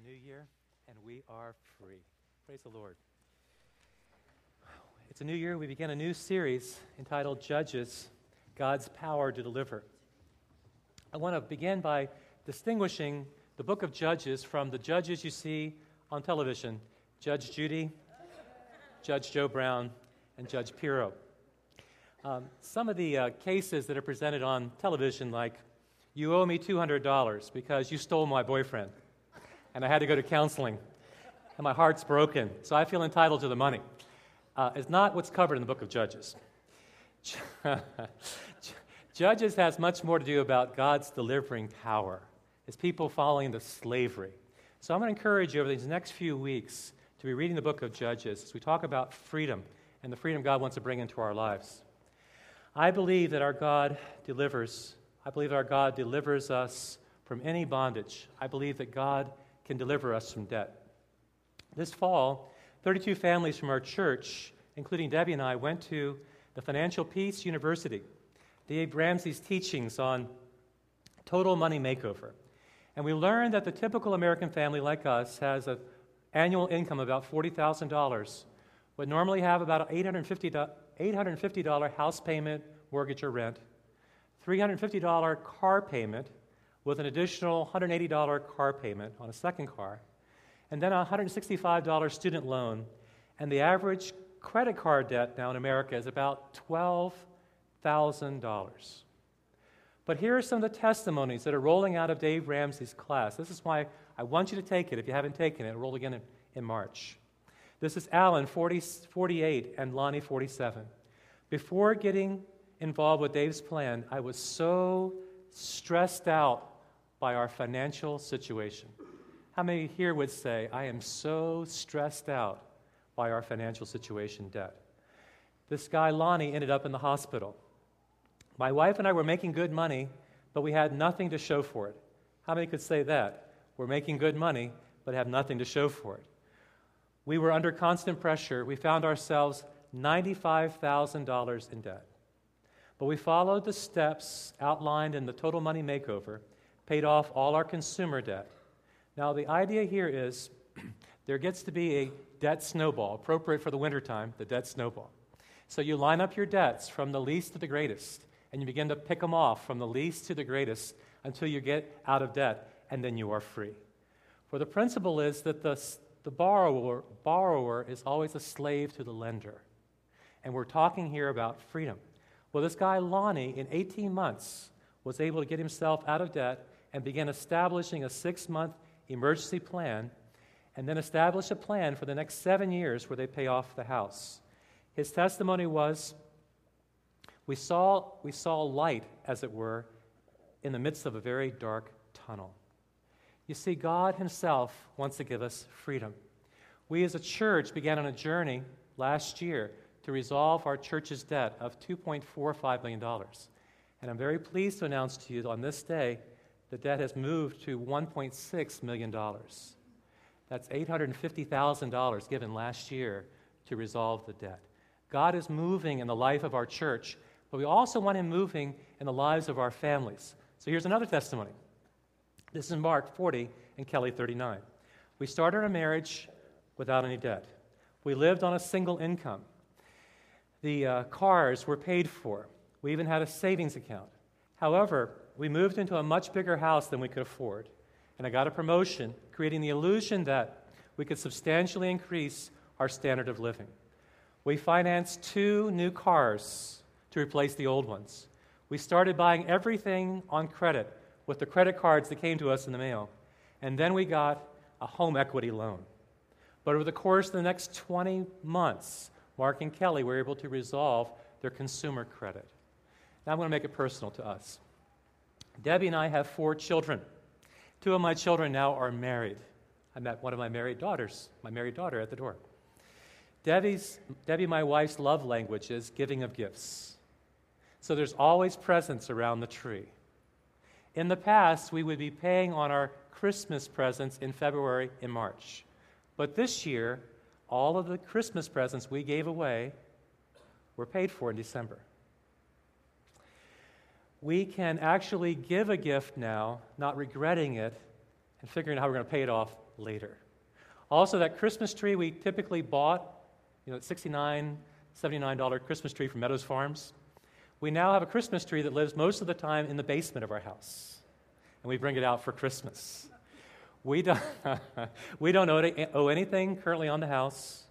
a new year, and we are free. Praise the Lord. It's a new year. We begin a new series entitled Judges God's Power to Deliver. I want to begin by distinguishing the book of Judges from the judges you see on television Judge Judy, Judge Joe Brown, and Judge Pirro. Um, some of the uh, cases that are presented on television, like, you owe me $200 because you stole my boyfriend and I had to go to counseling, and my heart's broken, so I feel entitled to the money. Uh, it's not what's covered in the book of Judges. Judges has much more to do about God's delivering power, his people falling into slavery. So I'm going to encourage you over these next few weeks to be reading the book of Judges as we talk about freedom and the freedom God wants to bring into our lives. I believe that our God delivers. I believe that our God delivers us from any bondage. I believe that God can deliver us from debt. This fall, 32 families from our church, including Debbie and I, went to the Financial Peace University, Dave Ramsey's teachings on total money makeover. And we learned that the typical American family like us has an annual income of about $40,000, would normally have about an $850, $850 house payment, mortgage, or rent, $350 car payment, with an additional $180 car payment on a second car, and then a $165 student loan. And the average credit card debt now in America is about $12,000. But here are some of the testimonies that are rolling out of Dave Ramsey's class. This is why I want you to take it if you haven't taken it. roll again in, in March. This is Alan, 40, 48, and Lonnie, 47. Before getting involved with Dave's plan, I was so stressed out by our financial situation. How many here would say, I am so stressed out by our financial situation debt? This guy, Lonnie, ended up in the hospital. My wife and I were making good money, but we had nothing to show for it. How many could say that? We're making good money, but have nothing to show for it. We were under constant pressure. We found ourselves $95,000 in debt. But we followed the steps outlined in the Total Money Makeover paid off all our consumer debt. Now, the idea here is there gets to be a debt snowball, appropriate for the wintertime, the debt snowball. So you line up your debts from the least to the greatest, and you begin to pick them off from the least to the greatest until you get out of debt, and then you are free. For the principle is that the, the borrower, borrower is always a slave to the lender. And we're talking here about freedom. Well, this guy, Lonnie, in 18 months, was able to get himself out of debt and began establishing a six month emergency plan and then establish a plan for the next seven years where they pay off the house. His testimony was we saw, we saw light, as it were, in the midst of a very dark tunnel. You see, God Himself wants to give us freedom. We as a church began on a journey last year to resolve our church's debt of $2.45 million. And I'm very pleased to announce to you on this day the debt has moved to $1.6 million. That's $850,000 given last year to resolve the debt. God is moving in the life of our church, but we also want Him moving in the lives of our families. So here's another testimony. This is Mark 40 and Kelly 39. We started our marriage without any debt. We lived on a single income. The uh, cars were paid for. We even had a savings account. However, we moved into a much bigger house than we could afford. And I got a promotion, creating the illusion that we could substantially increase our standard of living. We financed two new cars to replace the old ones. We started buying everything on credit with the credit cards that came to us in the mail. And then we got a home equity loan. But over the course of the next 20 months, Mark and Kelly were able to resolve their consumer credit. Now I'm going to make it personal to us. Debbie and I have four children. Two of my children now are married. I met one of my married daughters, my married daughter, at the door. Debbie's, Debbie, my wife's love language is giving of gifts. So there's always presents around the tree. In the past, we would be paying on our Christmas presents in February and March. But this year, all of the Christmas presents we gave away were paid for in December we can actually give a gift now, not regretting it, and figuring out how we're going to pay it off later. Also, that Christmas tree we typically bought, you know, at $69, $79 Christmas tree from Meadows Farms, we now have a Christmas tree that lives most of the time in the basement of our house. And we bring it out for Christmas. We don't, we don't owe anything currently on the house.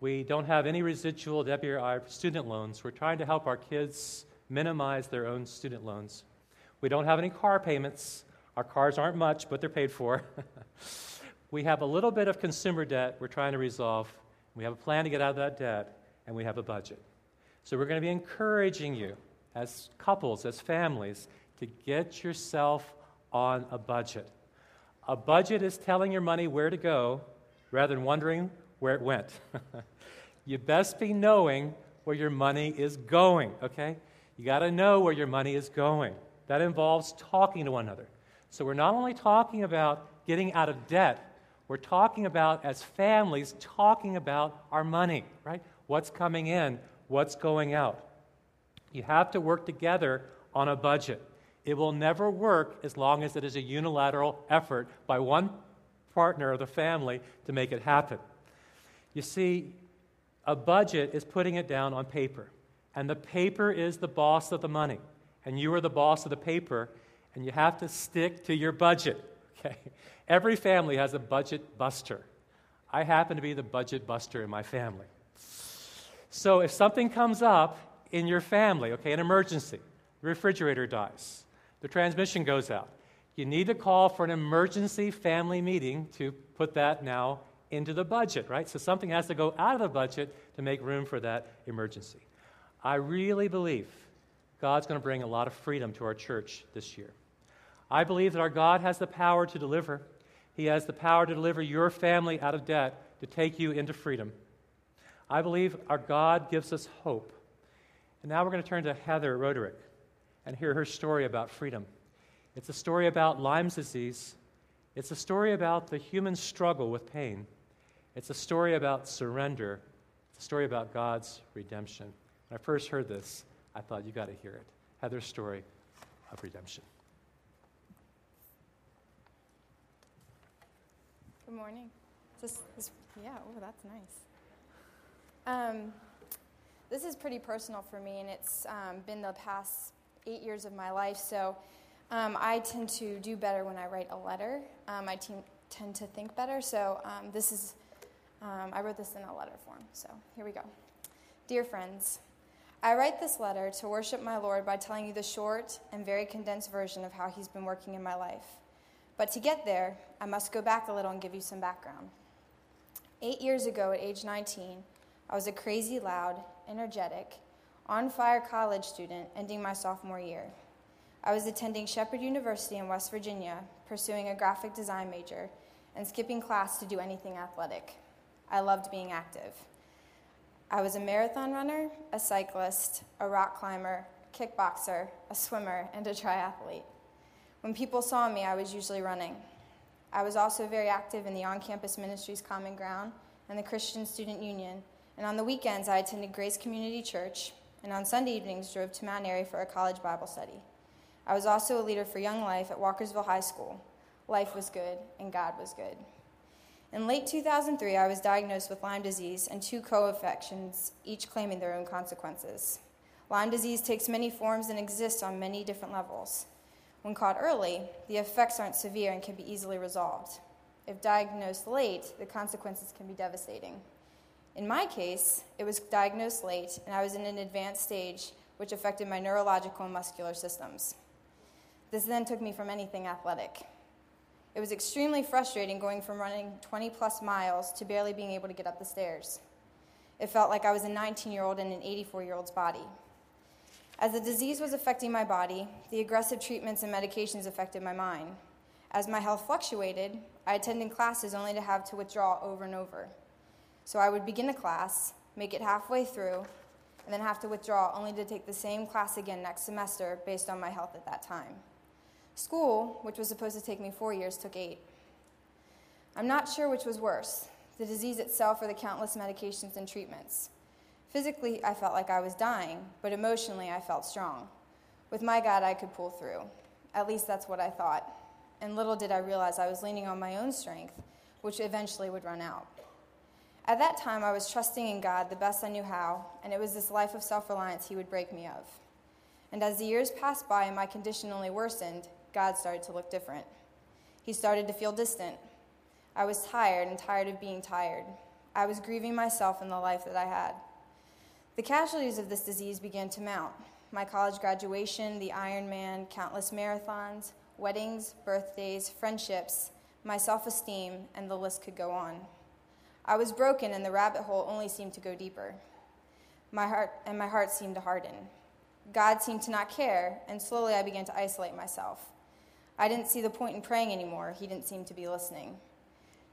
We don't have any residual Debbie or I student loans. We're trying to help our kids minimize their own student loans. We don't have any car payments. Our cars aren't much, but they're paid for. we have a little bit of consumer debt we're trying to resolve. We have a plan to get out of that debt, and we have a budget. So we're going to be encouraging you as couples, as families, to get yourself on a budget. A budget is telling your money where to go rather than wondering where it went. you best be knowing where your money is going, okay? You got to know where your money is going. That involves talking to one another. So we're not only talking about getting out of debt, we're talking about, as families, talking about our money, right? What's coming in, what's going out. You have to work together on a budget. It will never work as long as it is a unilateral effort by one partner of the family to make it happen. You see, a budget is putting it down on paper, and the paper is the boss of the money, and you are the boss of the paper, and you have to stick to your budget. Okay? Every family has a budget buster. I happen to be the budget buster in my family. So if something comes up in your family, okay, an emergency, the refrigerator dies, the transmission goes out, you need to call for an emergency family meeting to put that now into the budget, right? So something has to go out of the budget to make room for that emergency. I really believe God's going to bring a lot of freedom to our church this year. I believe that our God has the power to deliver. He has the power to deliver your family out of debt, to take you into freedom. I believe our God gives us hope. And now we're going to turn to Heather Roderick and hear her story about freedom. It's a story about Lyme's disease. It's a story about the human struggle with pain. It's a story about surrender. It's a story about God's redemption. When I first heard this, I thought, you got to hear it. Heather's story of redemption. Good morning. This, yeah, oh, that's nice. Um, this is pretty personal for me, and it's um, been the past eight years of my life. So um, I tend to do better when I write a letter. Um, I te- tend to think better. So um, this is um, I wrote this in a letter form, so here we go. Dear friends, I write this letter to worship my Lord by telling you the short and very condensed version of how He's been working in my life. But to get there, I must go back a little and give you some background. Eight years ago, at age 19, I was a crazy, loud, energetic, on fire college student ending my sophomore year. I was attending Shepherd University in West Virginia, pursuing a graphic design major, and skipping class to do anything athletic. I loved being active. I was a marathon runner, a cyclist, a rock climber, kickboxer, a swimmer, and a triathlete. When people saw me, I was usually running. I was also very active in the on campus ministries Common Ground and the Christian Student Union, and on the weekends, I attended Grace Community Church, and on Sunday evenings, drove to Mount Airy for a college Bible study. I was also a leader for Young Life at Walkersville High School. Life was good, and God was good. In late 2003, I was diagnosed with Lyme disease and two co infections, each claiming their own consequences. Lyme disease takes many forms and exists on many different levels. When caught early, the effects aren't severe and can be easily resolved. If diagnosed late, the consequences can be devastating. In my case, it was diagnosed late, and I was in an advanced stage, which affected my neurological and muscular systems. This then took me from anything athletic. It was extremely frustrating going from running 20 plus miles to barely being able to get up the stairs. It felt like I was a 19 year old in an 84 year old's body. As the disease was affecting my body, the aggressive treatments and medications affected my mind. As my health fluctuated, I attended classes only to have to withdraw over and over. So I would begin a class, make it halfway through, and then have to withdraw only to take the same class again next semester based on my health at that time. School, which was supposed to take me four years, took eight. I'm not sure which was worse the disease itself or the countless medications and treatments. Physically, I felt like I was dying, but emotionally, I felt strong. With my God, I could pull through. At least that's what I thought. and little did I realize I was leaning on my own strength, which eventually would run out. At that time, I was trusting in God the best I knew how, and it was this life of self reliance He would break me of. And as the years passed by and my condition only worsened, God started to look different. He started to feel distant. I was tired and tired of being tired. I was grieving myself and the life that I had. The casualties of this disease began to mount my college graduation, the Ironman, countless marathons, weddings, birthdays, friendships, my self esteem, and the list could go on. I was broken, and the rabbit hole only seemed to go deeper. My heart and my heart seemed to harden. God seemed to not care, and slowly I began to isolate myself. I didn't see the point in praying anymore. He didn't seem to be listening.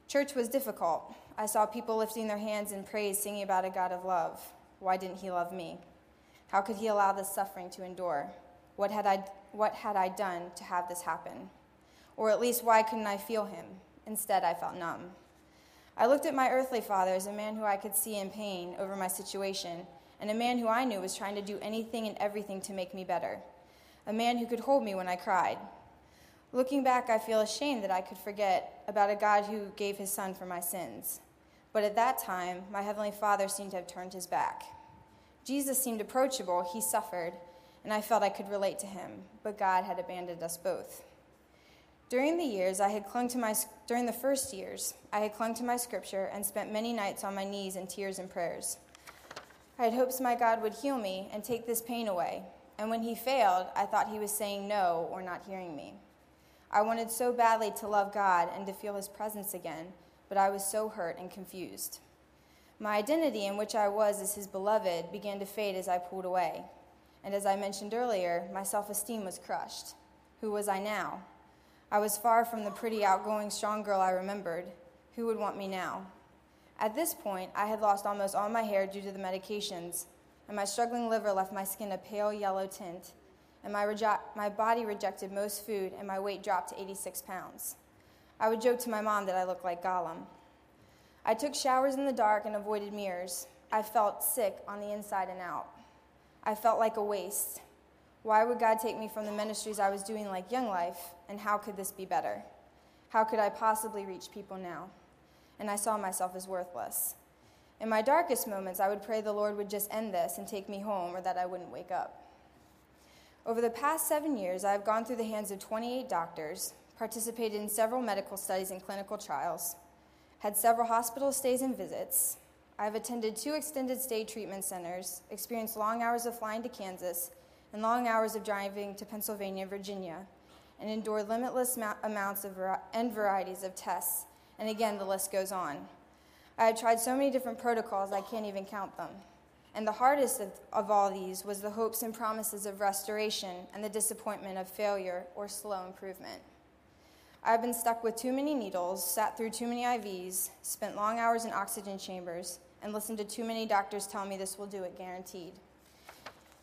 Church was difficult. I saw people lifting their hands in praise, singing about a God of love. Why didn't He love me? How could He allow this suffering to endure? What had I, what had I done to have this happen? Or at least, why couldn't I feel Him? Instead, I felt numb. I looked at my earthly father as a man who I could see in pain over my situation, and a man who I knew was trying to do anything and everything to make me better. A man who could hold me when I cried. Looking back, I feel ashamed that I could forget about a God who gave his son for my sins. But at that time, my heavenly father seemed to have turned his back. Jesus seemed approachable, he suffered, and I felt I could relate to him, but God had abandoned us both. During the years I had clung to my during the first years, I had clung to my scripture and spent many nights on my knees in tears and prayers. I had hopes my God would heal me and take this pain away, and when he failed, I thought he was saying no or not hearing me. I wanted so badly to love God and to feel his presence again, but I was so hurt and confused. My identity in which I was as his beloved began to fade as I pulled away. And as I mentioned earlier, my self esteem was crushed. Who was I now? I was far from the pretty, outgoing, strong girl I remembered. Who would want me now? At this point, I had lost almost all my hair due to the medications, and my struggling liver left my skin a pale yellow tint, and my, my body rejected most food, and my weight dropped to 86 pounds. I would joke to my mom that I looked like Gollum. I took showers in the dark and avoided mirrors. I felt sick on the inside and out. I felt like a waste. Why would God take me from the ministries I was doing like Young Life, and how could this be better? How could I possibly reach people now? And I saw myself as worthless. In my darkest moments, I would pray the Lord would just end this and take me home, or that I wouldn't wake up. Over the past seven years, I have gone through the hands of 28 doctors, participated in several medical studies and clinical trials, had several hospital stays and visits. I have attended two extended stay treatment centers, experienced long hours of flying to Kansas, and long hours of driving to Pennsylvania and Virginia, and endured limitless amounts of and varieties of tests. And again, the list goes on. I have tried so many different protocols, I can't even count them. And the hardest of, of all these was the hopes and promises of restoration and the disappointment of failure or slow improvement. I've been stuck with too many needles, sat through too many IVs, spent long hours in oxygen chambers, and listened to too many doctors tell me this will do it guaranteed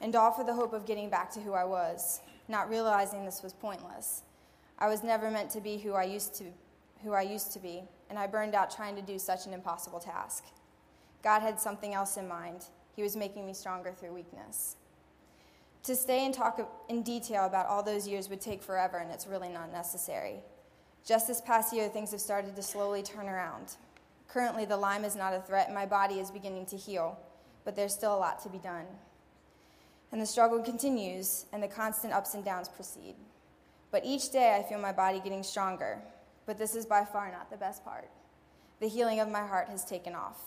and all for the hope of getting back to who I was, not realizing this was pointless. I was never meant to be who I used to, who I used to be, and I burned out trying to do such an impossible task. God had something else in mind. He was making me stronger through weakness. To stay and talk in detail about all those years would take forever, and it's really not necessary. Just this past year, things have started to slowly turn around. Currently, the Lyme is not a threat, and my body is beginning to heal, but there's still a lot to be done. And the struggle continues, and the constant ups and downs proceed. But each day I feel my body getting stronger. But this is by far not the best part. The healing of my heart has taken off.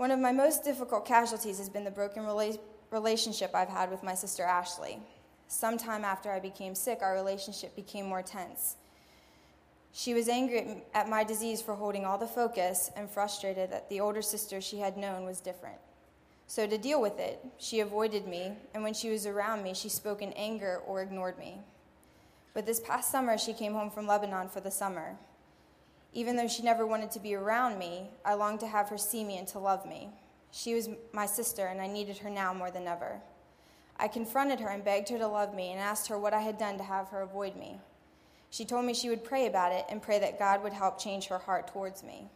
One of my most difficult casualties has been the broken rela- relationship I've had with my sister Ashley. Sometime after I became sick, our relationship became more tense. She was angry at my disease for holding all the focus and frustrated that the older sister she had known was different. So, to deal with it, she avoided me, and when she was around me, she spoke in anger or ignored me. But this past summer, she came home from Lebanon for the summer. Even though she never wanted to be around me, I longed to have her see me and to love me. She was my sister, and I needed her now more than ever. I confronted her and begged her to love me and asked her what I had done to have her avoid me. She told me she would pray about it and pray that God would help change her heart towards me.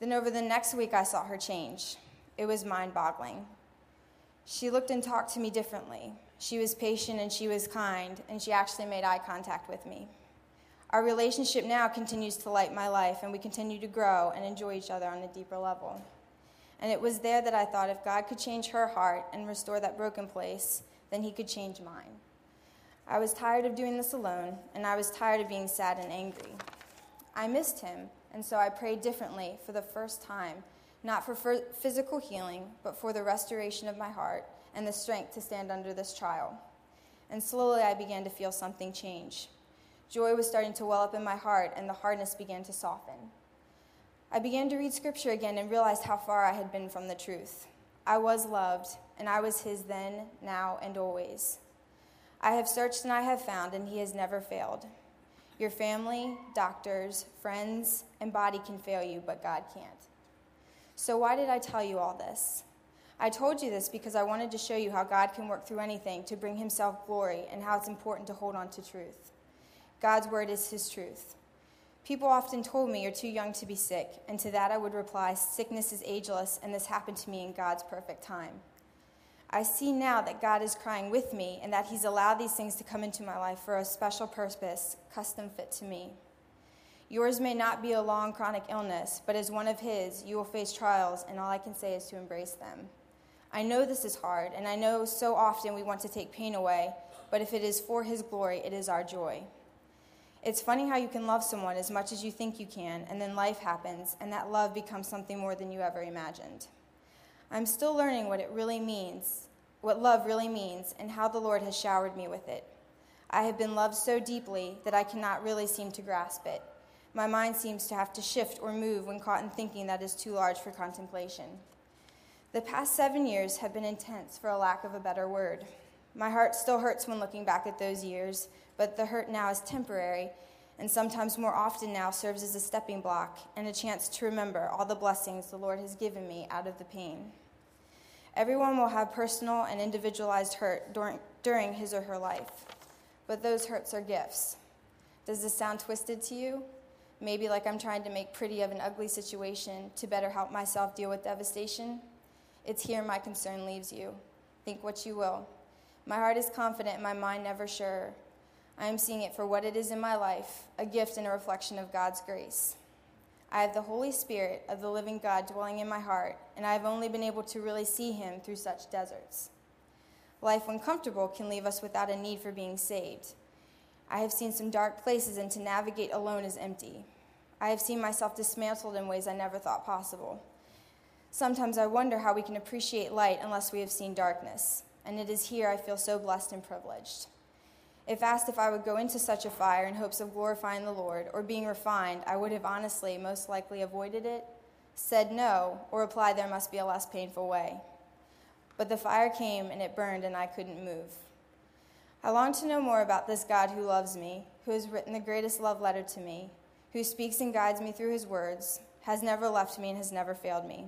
Then, over the next week, I saw her change. It was mind boggling. She looked and talked to me differently. She was patient and she was kind, and she actually made eye contact with me. Our relationship now continues to light my life, and we continue to grow and enjoy each other on a deeper level. And it was there that I thought if God could change her heart and restore that broken place, then He could change mine. I was tired of doing this alone, and I was tired of being sad and angry. I missed Him, and so I prayed differently for the first time, not for physical healing, but for the restoration of my heart and the strength to stand under this trial. And slowly I began to feel something change. Joy was starting to well up in my heart, and the hardness began to soften. I began to read scripture again and realized how far I had been from the truth. I was loved, and I was his then, now, and always. I have searched and I have found, and he has never failed. Your family, doctors, friends, and body can fail you, but God can't. So, why did I tell you all this? I told you this because I wanted to show you how God can work through anything to bring himself glory and how it's important to hold on to truth. God's word is his truth. People often told me you're too young to be sick, and to that I would reply, sickness is ageless, and this happened to me in God's perfect time. I see now that God is crying with me and that He's allowed these things to come into my life for a special purpose, custom fit to me. Yours may not be a long chronic illness, but as one of His, you will face trials, and all I can say is to embrace them. I know this is hard, and I know so often we want to take pain away, but if it is for His glory, it is our joy. It's funny how you can love someone as much as you think you can, and then life happens, and that love becomes something more than you ever imagined. I'm still learning what it really means, what love really means, and how the Lord has showered me with it. I have been loved so deeply that I cannot really seem to grasp it. My mind seems to have to shift or move when caught in thinking that is too large for contemplation. The past seven years have been intense, for a lack of a better word. My heart still hurts when looking back at those years, but the hurt now is temporary, and sometimes more often now serves as a stepping block and a chance to remember all the blessings the Lord has given me out of the pain. Everyone will have personal and individualized hurt during, during his or her life, but those hurts are gifts. Does this sound twisted to you? Maybe like I'm trying to make pretty of an ugly situation to better help myself deal with devastation? It's here my concern leaves you. Think what you will. My heart is confident, my mind never sure. I am seeing it for what it is in my life a gift and a reflection of God's grace. I have the Holy Spirit of the living God dwelling in my heart, and I have only been able to really see him through such deserts. Life, when comfortable, can leave us without a need for being saved. I have seen some dark places, and to navigate alone is empty. I have seen myself dismantled in ways I never thought possible. Sometimes I wonder how we can appreciate light unless we have seen darkness, and it is here I feel so blessed and privileged. If asked if I would go into such a fire in hopes of glorifying the Lord or being refined, I would have honestly most likely avoided it, said no, or replied there must be a less painful way. But the fire came and it burned, and I couldn't move. I long to know more about this God who loves me, who has written the greatest love letter to me, who speaks and guides me through his words, has never left me, and has never failed me.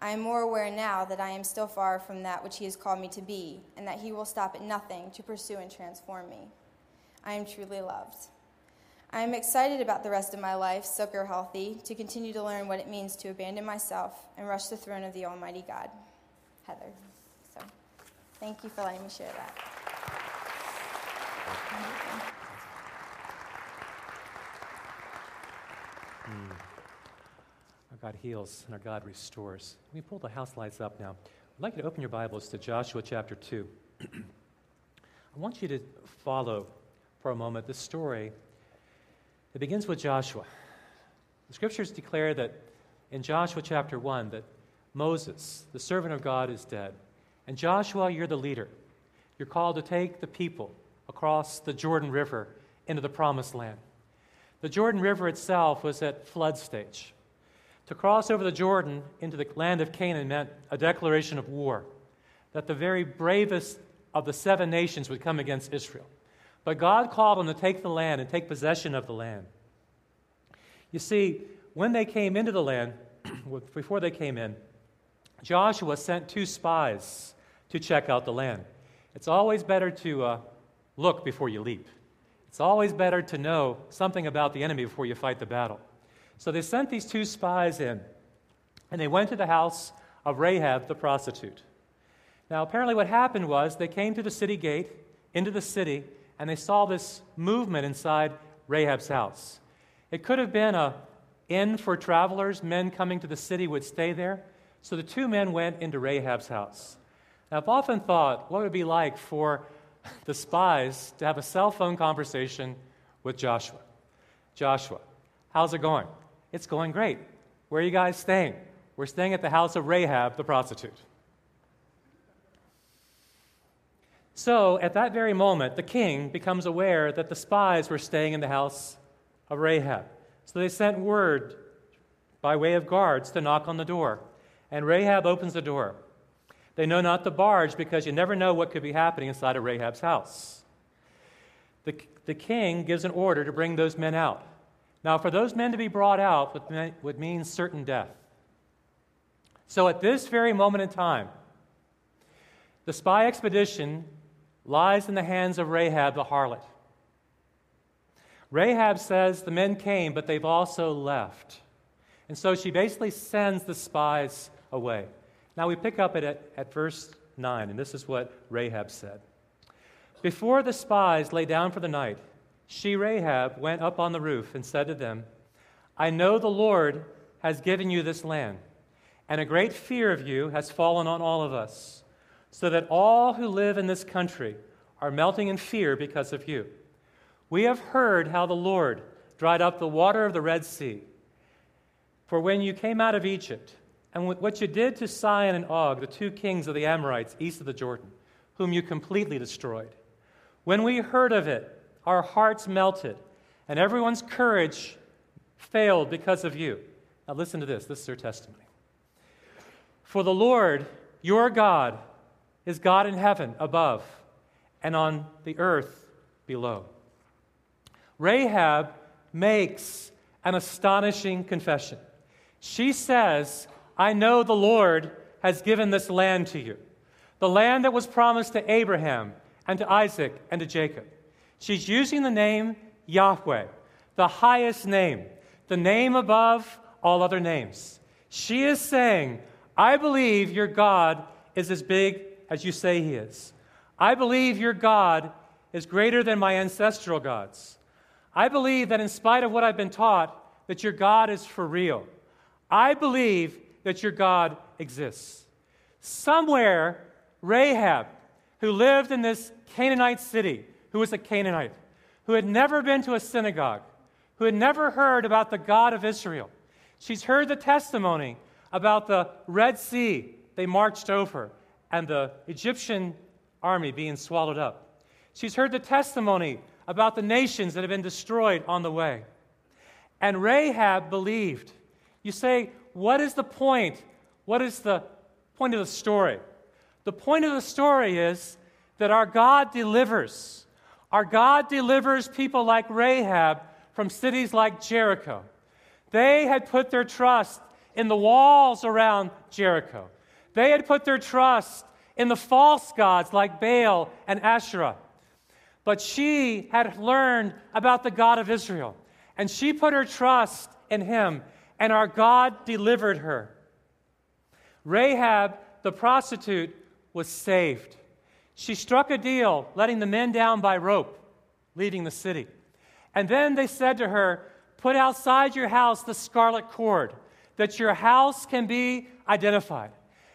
I am more aware now that I am still far from that which He has called me to be, and that He will stop at nothing to pursue and transform me. I am truly loved. I am excited about the rest of my life, sick or healthy, to continue to learn what it means to abandon myself and rush the throne of the Almighty God. Heather. So, thank you for letting me share that. Mm. God heals and our God restores. We pull the house lights up now. I'd like you to open your Bibles to Joshua chapter 2. I want you to follow for a moment the story that begins with Joshua. The scriptures declare that in Joshua chapter 1 that Moses, the servant of God, is dead. And Joshua, you're the leader. You're called to take the people across the Jordan River into the promised land. The Jordan River itself was at flood stage. To cross over the Jordan into the land of Canaan meant a declaration of war, that the very bravest of the seven nations would come against Israel. But God called them to take the land and take possession of the land. You see, when they came into the land, before they came in, Joshua sent two spies to check out the land. It's always better to uh, look before you leap. It's always better to know something about the enemy before you fight the battle. So they sent these two spies in, and they went to the house of Rahab the prostitute. Now, apparently, what happened was they came to the city gate, into the city, and they saw this movement inside Rahab's house. It could have been a inn for travelers, men coming to the city would stay there. So the two men went into Rahab's house. Now, I've often thought what would it be like for the spies to have a cell phone conversation with Joshua. Joshua, how's it going? It's going great. Where are you guys staying? We're staying at the house of Rahab, the prostitute. So, at that very moment, the king becomes aware that the spies were staying in the house of Rahab. So they sent word by way of guards to knock on the door. And Rahab opens the door. They know not the barge because you never know what could be happening inside of Rahab's house. The, the king gives an order to bring those men out. Now, for those men to be brought out would, mean certain death. So, at this very moment in time, the spy expedition lies in the hands of Rahab the harlot. Rahab says the men came, but they've also left. And so she basically sends the spies away. Now we pick up at, at verse 9, and this is what Rahab said. Before the spies lay down for the night, she, Rahab, went up on the roof and said to them, I know the Lord has given you this land, and a great fear of you has fallen on all of us, so that all who live in this country are melting in fear because of you. We have heard how the Lord dried up the water of the Red Sea. For when you came out of Egypt, and what you did to Sihon and Og, the two kings of the Amorites east of the Jordan, whom you completely destroyed, when we heard of it, our hearts melted, and everyone's courage failed because of you. Now, listen to this. This is their testimony. For the Lord, your God, is God in heaven above and on the earth below. Rahab makes an astonishing confession. She says, I know the Lord has given this land to you, the land that was promised to Abraham and to Isaac and to Jacob. She's using the name Yahweh, the highest name, the name above all other names. She is saying, I believe your God is as big as you say he is. I believe your God is greater than my ancestral gods. I believe that in spite of what I've been taught, that your God is for real. I believe that your God exists. Somewhere, Rahab, who lived in this Canaanite city, who was a Canaanite, who had never been to a synagogue, who had never heard about the God of Israel, she's heard the testimony about the Red Sea they marched over and the Egyptian army being swallowed up. She's heard the testimony about the nations that have been destroyed on the way. And Rahab believed. You say, what is the point? What is the point of the story? The point of the story is that our God delivers. Our God delivers people like Rahab from cities like Jericho. They had put their trust in the walls around Jericho. They had put their trust in the false gods like Baal and Asherah. But she had learned about the God of Israel, and she put her trust in him, and our God delivered her. Rahab, the prostitute, was saved. She struck a deal, letting the men down by rope, leaving the city. And then they said to her, Put outside your house the scarlet cord, that your house can be identified.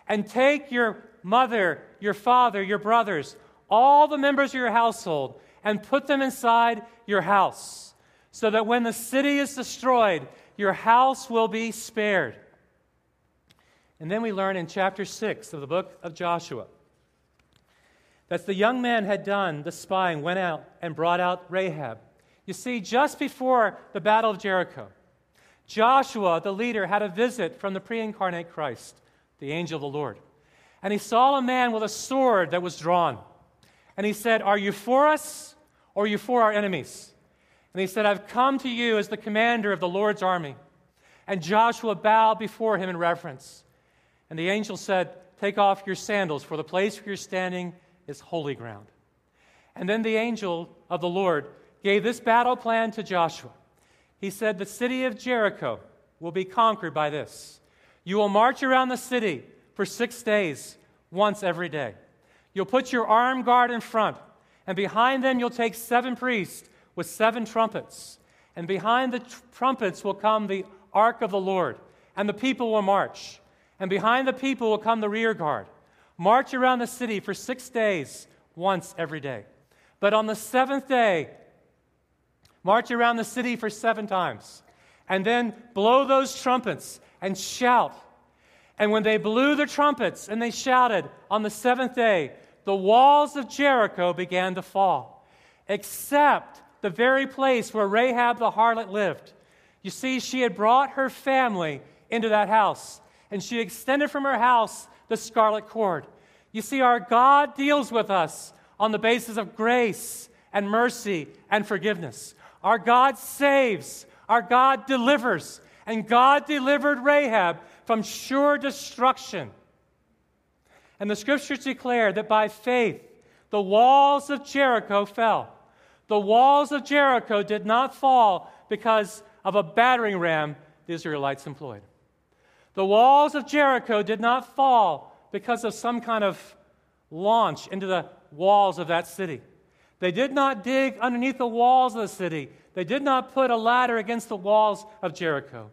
And take your mother, your father, your brothers, all the members of your household, and put them inside your house, so that when the city is destroyed, your house will be spared. And then we learn in chapter 6 of the book of Joshua that the young man had done the spying, went out and brought out Rahab. You see, just before the Battle of Jericho, Joshua, the leader, had a visit from the pre incarnate Christ, the angel of the Lord. And he saw a man with a sword that was drawn. And he said, Are you for us or are you for our enemies? And he said, I've come to you as the commander of the Lord's army. And Joshua bowed before him in reverence. And the angel said, Take off your sandals, for the place where you're standing is holy ground. And then the angel of the Lord gave this battle plan to Joshua. He said, The city of Jericho will be conquered by this. You will march around the city for six days, once every day. You'll put your armed guard in front and behind them you'll take seven priests with seven trumpets. And behind the tr- trumpets will come the ark of the Lord, and the people will march. And behind the people will come the rear guard, march around the city for six days, once every day. But on the seventh day, march around the city for seven times, and then blow those trumpets and shout. And when they blew the trumpets and they shouted on the seventh day, the walls of Jericho began to fall, except the very place where Rahab the harlot lived. You see, she had brought her family into that house, and she extended from her house the scarlet cord. You see, our God deals with us on the basis of grace and mercy and forgiveness. Our God saves, our God delivers, and God delivered Rahab from sure destruction. And the scriptures declare that by faith the walls of Jericho fell. The walls of Jericho did not fall because of a battering ram the Israelites employed. The walls of Jericho did not fall because of some kind of launch into the walls of that city. They did not dig underneath the walls of the city. They did not put a ladder against the walls of Jericho.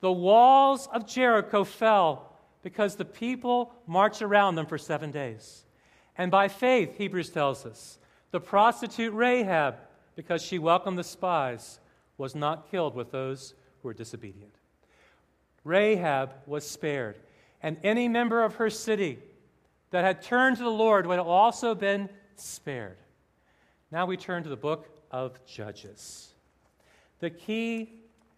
The walls of Jericho fell because the people marched around them for seven days. And by faith, Hebrews tells us, the prostitute Rahab, because she welcomed the spies, was not killed with those who were disobedient. Rahab was spared, and any member of her city that had turned to the Lord would have also been spared. Now we turn to the book of Judges. The key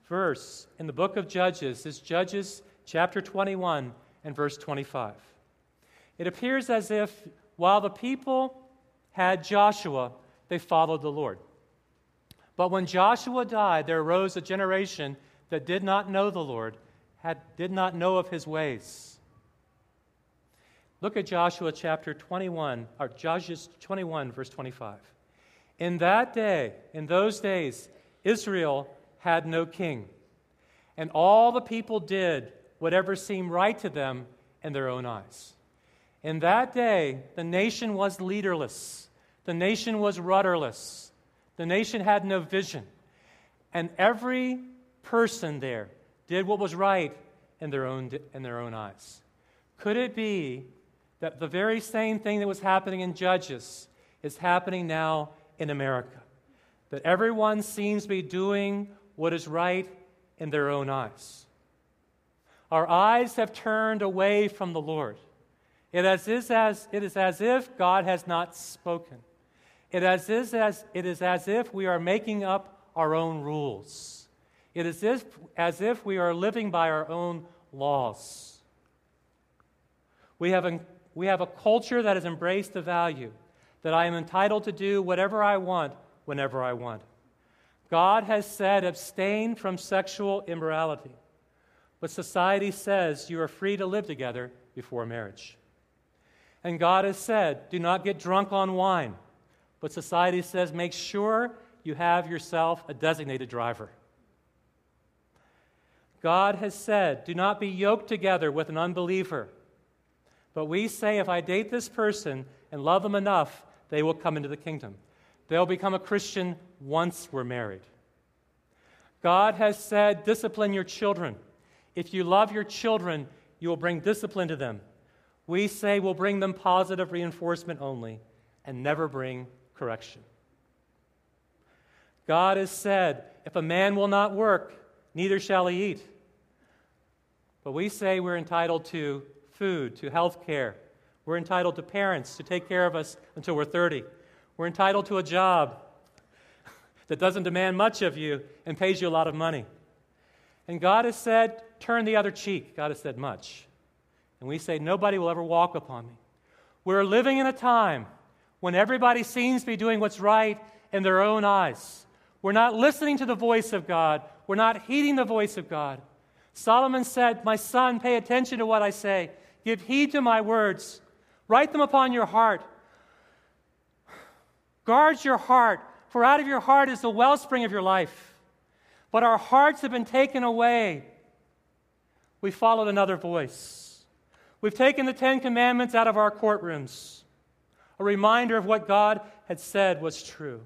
verse in the book of Judges is Judges chapter 21 and verse 25. It appears as if while the people had Joshua, they followed the Lord. But when Joshua died, there arose a generation that did not know the Lord, had, did not know of his ways. Look at Joshua chapter 21, or Judges 21, verse 25. In that day, in those days, Israel had no king, and all the people did whatever seemed right to them in their own eyes. In that day, the nation was leaderless, the nation was rudderless, the nation had no vision, and every person there did what was right in their own, in their own eyes. Could it be that the very same thing that was happening in Judges is happening now in America? That everyone seems to be doing what is right in their own eyes. Our eyes have turned away from the Lord. It is as, it is as if God has not spoken. It is, as, it is as if we are making up our own rules. It is as, as if we are living by our own laws. We have, we have a culture that has embraced the value that I am entitled to do whatever I want whenever I want. God has said, abstain from sexual immorality. But society says you are free to live together before marriage. And God has said, do not get drunk on wine. But society says, make sure you have yourself a designated driver. God has said, do not be yoked together with an unbeliever. But we say, if I date this person and love them enough, they will come into the kingdom. They'll become a Christian once we're married. God has said, discipline your children. If you love your children, you will bring discipline to them. We say we'll bring them positive reinforcement only and never bring correction. God has said, if a man will not work, neither shall he eat. But we say we're entitled to food, to health care. We're entitled to parents to take care of us until we're 30. We're entitled to a job that doesn't demand much of you and pays you a lot of money. And God has said, turn the other cheek. God has said much. And we say, nobody will ever walk upon me. We're living in a time when everybody seems to be doing what's right in their own eyes. We're not listening to the voice of God, we're not heeding the voice of God. Solomon said, My son, pay attention to what I say, give heed to my words, write them upon your heart. Guard your heart, for out of your heart is the wellspring of your life. But our hearts have been taken away. We followed another voice. We've taken the Ten Commandments out of our courtrooms, a reminder of what God had said was true.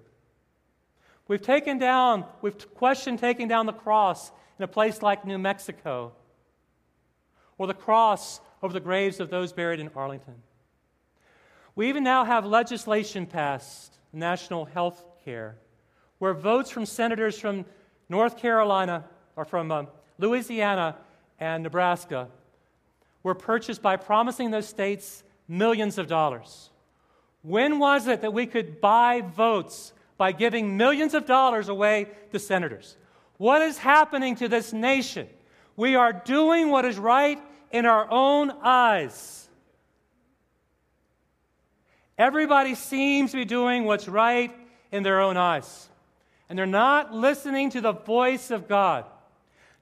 We've taken down, we've questioned taking down the cross in a place like New Mexico, or the cross over the graves of those buried in Arlington. We even now have legislation passed, national health care, where votes from senators from North Carolina or from uh, Louisiana and Nebraska were purchased by promising those states millions of dollars. When was it that we could buy votes by giving millions of dollars away to senators? What is happening to this nation? We are doing what is right in our own eyes. Everybody seems to be doing what's right in their own eyes, and they're not listening to the voice of God.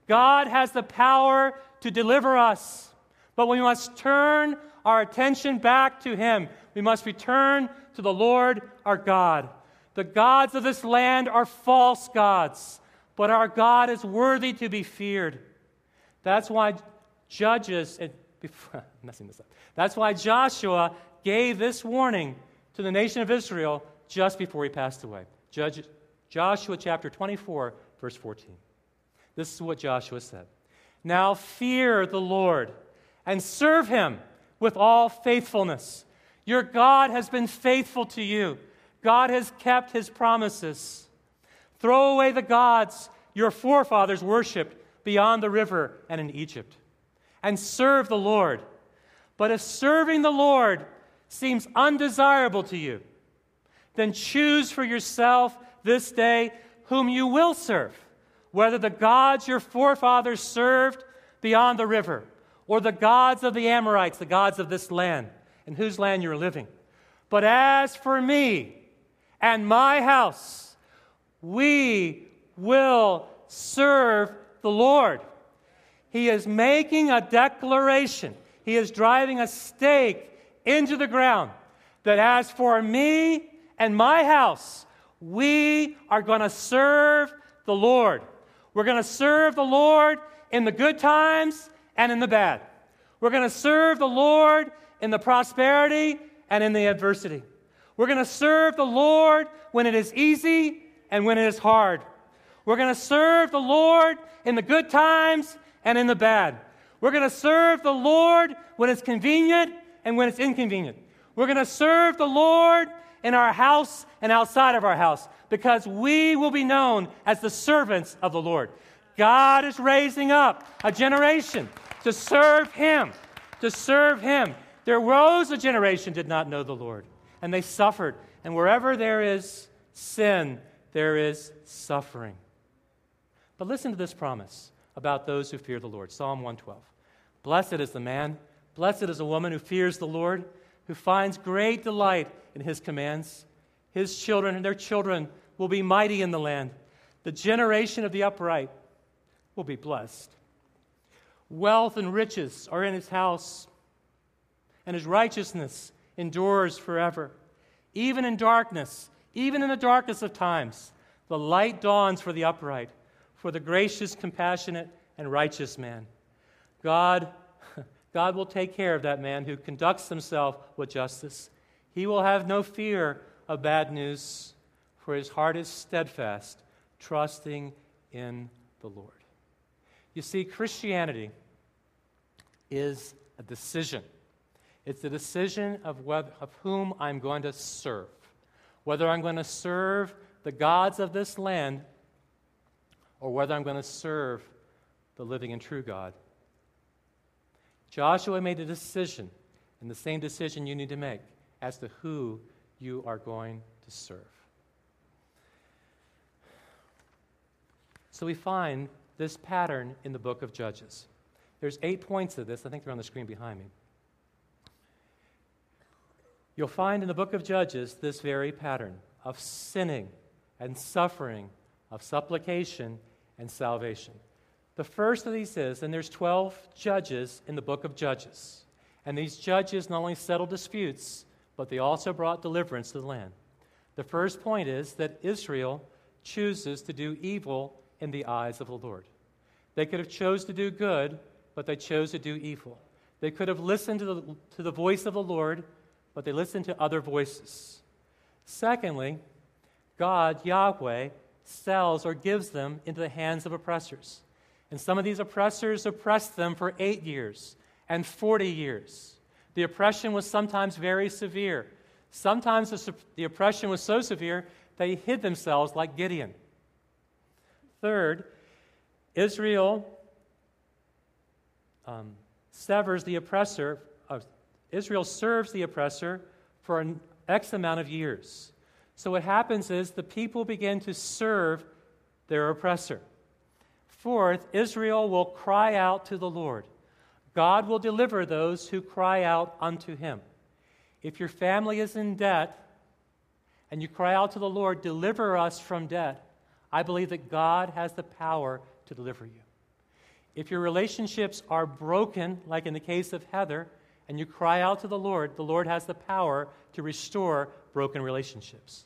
God has the power to deliver us, but we must turn our attention back to Him. We must return to the Lord our God. The gods of this land are false gods, but our God is worthy to be feared. That's why Judges, and before, messing this up. That's why Joshua gave this warning to the nation of Israel just before he passed away. Judge, Joshua chapter 24, verse 14. This is what Joshua said Now fear the Lord and serve him with all faithfulness. Your God has been faithful to you, God has kept his promises. Throw away the gods your forefathers worshiped beyond the river and in Egypt and serve the Lord. But if serving the Lord seems undesirable to you, then choose for yourself this day whom you will serve, whether the gods your forefathers served beyond the river, or the gods of the Amorites, the gods of this land, in whose land you're living. But as for me and my house, we will serve the Lord. He is making a declaration. He is driving a stake into the ground that as for me and my house, we are going to serve the Lord. We're going to serve the Lord in the good times and in the bad. We're going to serve the Lord in the prosperity and in the adversity. We're going to serve the Lord when it is easy and when it is hard. We're going to serve the Lord in the good times and in the bad. We're going to serve the Lord when it's convenient and when it's inconvenient. We're going to serve the Lord in our house and outside of our house because we will be known as the servants of the Lord. God is raising up a generation to serve Him, to serve Him. There was a generation did not know the Lord, and they suffered. And wherever there is sin, there is suffering. But listen to this promise about those who fear the Lord. Psalm 112. Blessed is the man, blessed is the woman who fears the Lord, who finds great delight in his commands. His children and their children will be mighty in the land. The generation of the upright will be blessed. Wealth and riches are in his house, and his righteousness endures forever. Even in darkness, even in the darkness of times, the light dawns for the upright for the gracious, compassionate, and righteous man. God, God will take care of that man who conducts himself with justice. He will have no fear of bad news, for his heart is steadfast, trusting in the Lord. You see, Christianity is a decision. It's the decision of, of whom I'm going to serve. Whether I'm going to serve the gods of this land or whether I'm going to serve the living and true God. Joshua made a decision, and the same decision you need to make as to who you are going to serve. So we find this pattern in the book of Judges. There's eight points of this. I think they're on the screen behind me. You'll find in the book of Judges this very pattern of sinning and suffering, of supplication and salvation. The first of these is, and there's 12 judges in the book of Judges. And these judges not only settled disputes, but they also brought deliverance to the land. The first point is that Israel chooses to do evil in the eyes of the Lord. They could have chose to do good, but they chose to do evil. They could have listened to the, to the voice of the Lord, but they listen to other voices. Secondly, God, Yahweh, sells or gives them into the hands of oppressors. And some of these oppressors oppressed them for eight years and 40 years. The oppression was sometimes very severe. Sometimes the, the oppression was so severe they hid themselves like Gideon. Third, Israel um, severs the oppressor, uh, Israel serves the oppressor for an X amount of years. So what happens is the people begin to serve their oppressor. Fourth, Israel will cry out to the Lord. God will deliver those who cry out unto him. If your family is in debt and you cry out to the Lord, deliver us from debt, I believe that God has the power to deliver you. If your relationships are broken, like in the case of Heather, and you cry out to the Lord, the Lord has the power to restore broken relationships.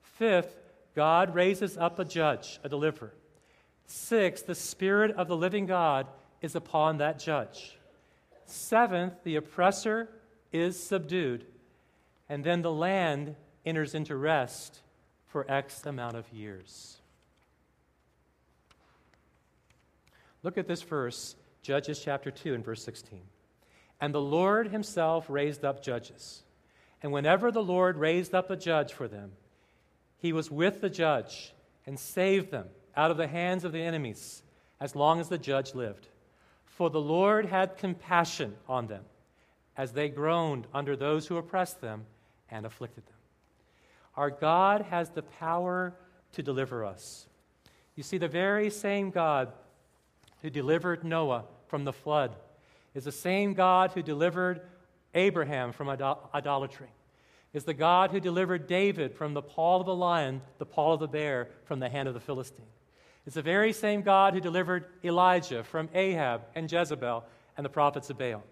Fifth, God raises up a judge, a deliverer. Sixth, the Spirit of the living God is upon that judge. Seventh, the oppressor is subdued. And then the land enters into rest for X amount of years. Look at this verse, Judges chapter 2 and verse 16. And the Lord himself raised up judges. And whenever the Lord raised up a judge for them, he was with the judge and saved them out of the hands of the enemies as long as the judge lived. For the Lord had compassion on them as they groaned under those who oppressed them and afflicted them. Our God has the power to deliver us. You see, the very same God who delivered Noah from the flood is the same God who delivered Abraham from idolatry, is the God who delivered David from the paw of the lion, the paw of the bear, from the hand of the Philistine. It's the very same God who delivered Elijah from Ahab and Jezebel and the prophets of Baal.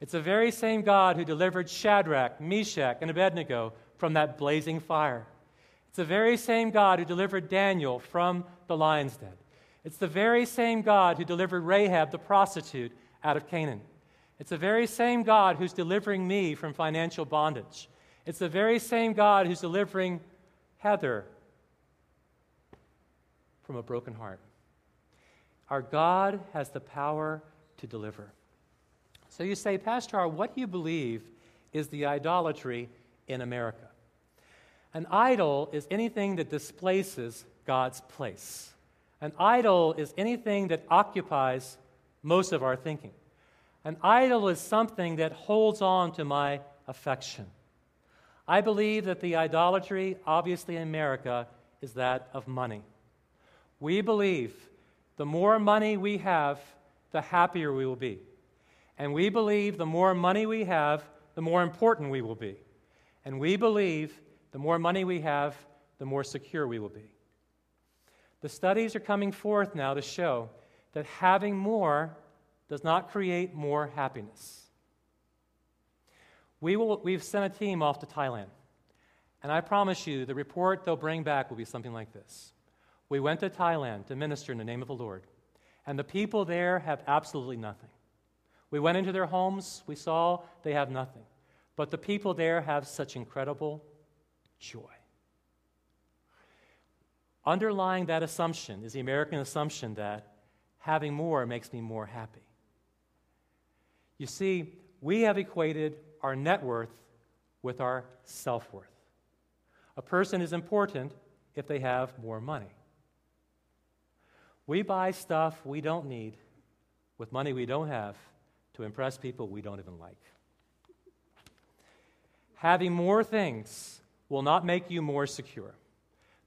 It's the very same God who delivered Shadrach, Meshach, and Abednego from that blazing fire. It's the very same God who delivered Daniel from the lion's den. It's the very same God who delivered Rahab the prostitute out of Canaan. It's the very same God who's delivering me from financial bondage. It's the very same God who's delivering Heather from a broken heart. Our God has the power to deliver. So you say, Pastor R, what do you believe is the idolatry in America? An idol is anything that displaces God's place. An idol is anything that occupies most of our thinking. An idol is something that holds on to my affection. I believe that the idolatry, obviously in America, is that of money. We believe the more money we have, the happier we will be. And we believe the more money we have, the more important we will be. And we believe the more money we have, the more secure we will be. The studies are coming forth now to show that having more does not create more happiness. We will, we've sent a team off to Thailand, and I promise you the report they'll bring back will be something like this. We went to Thailand to minister in the name of the Lord, and the people there have absolutely nothing. We went into their homes, we saw they have nothing. But the people there have such incredible joy. Underlying that assumption is the American assumption that having more makes me more happy. You see, we have equated our net worth with our self worth. A person is important if they have more money. We buy stuff we don't need with money we don't have to impress people we don't even like. Having more things will not make you more secure.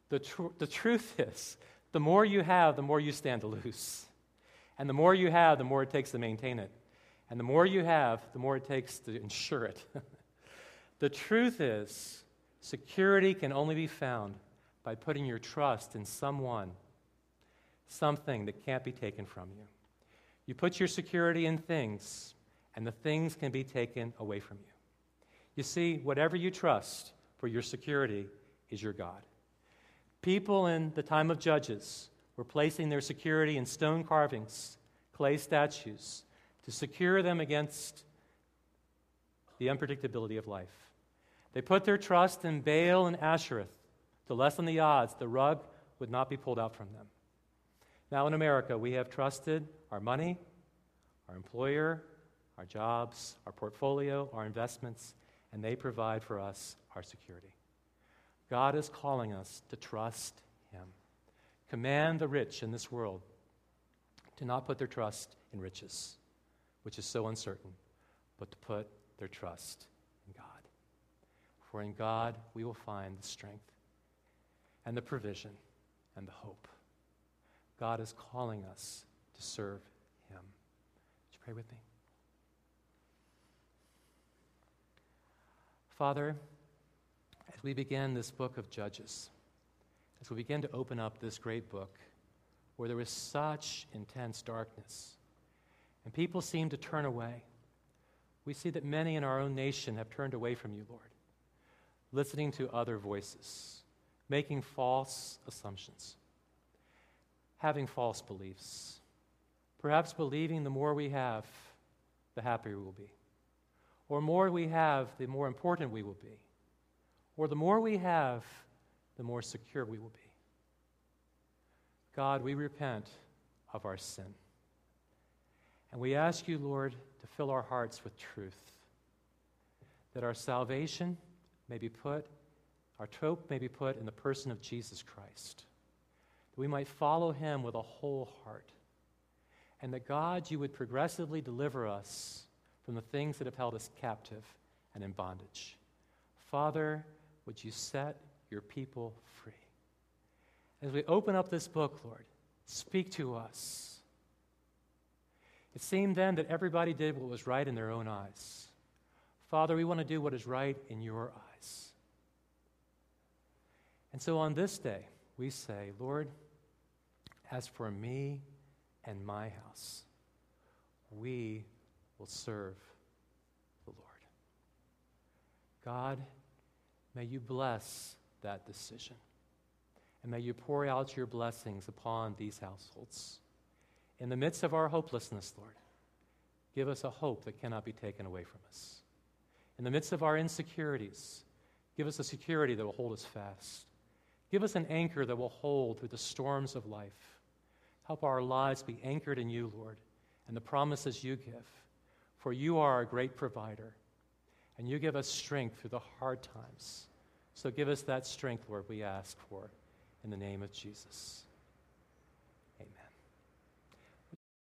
The, tr- the truth is, the more you have, the more you stand to lose. And the more you have, the more it takes to maintain it. And the more you have, the more it takes to insure it. the truth is, security can only be found by putting your trust in someone, something that can't be taken from you. You put your security in things, and the things can be taken away from you. You see, whatever you trust for your security is your God. People in the time of Judges were placing their security in stone carvings, clay statues, to secure them against the unpredictability of life. They put their trust in Baal and Ashereth to lessen the odds the rug would not be pulled out from them. Now, in America, we have trusted our money, our employer, our jobs, our portfolio, our investments, and they provide for us our security. God is calling us to trust Him. Command the rich in this world to not put their trust in riches, which is so uncertain, but to put their trust in God. For in God we will find the strength and the provision and the hope. God is calling us to serve Him. Would you pray with me? Father, as we begin this book of Judges, as we begin to open up this great book where there was such intense darkness and people seem to turn away, we see that many in our own nation have turned away from you, Lord, listening to other voices, making false assumptions, having false beliefs, perhaps believing the more we have, the happier we will be. Or more we have, the more important we will be. Or the more we have, the more secure we will be. God, we repent of our sin. And we ask you, Lord, to fill our hearts with truth, that our salvation may be put, our hope may be put in the person of Jesus Christ, that we might follow him with a whole heart, and that God, you would progressively deliver us from the things that have held us captive and in bondage. Father, would you set your people free? As we open up this book, Lord, speak to us. It seemed then that everybody did what was right in their own eyes. Father, we want to do what is right in your eyes. And so on this day, we say, Lord, as for me and my house, we will serve the Lord. God, may you bless that decision. And may you pour out your blessings upon these households. In the midst of our hopelessness, Lord, give us a hope that cannot be taken away from us. In the midst of our insecurities, give us a security that will hold us fast. Give us an anchor that will hold through the storms of life. Help our lives be anchored in you, Lord, and the promises you give. For you are our great provider, and you give us strength through the hard times. So give us that strength, Lord, we ask for in the name of Jesus.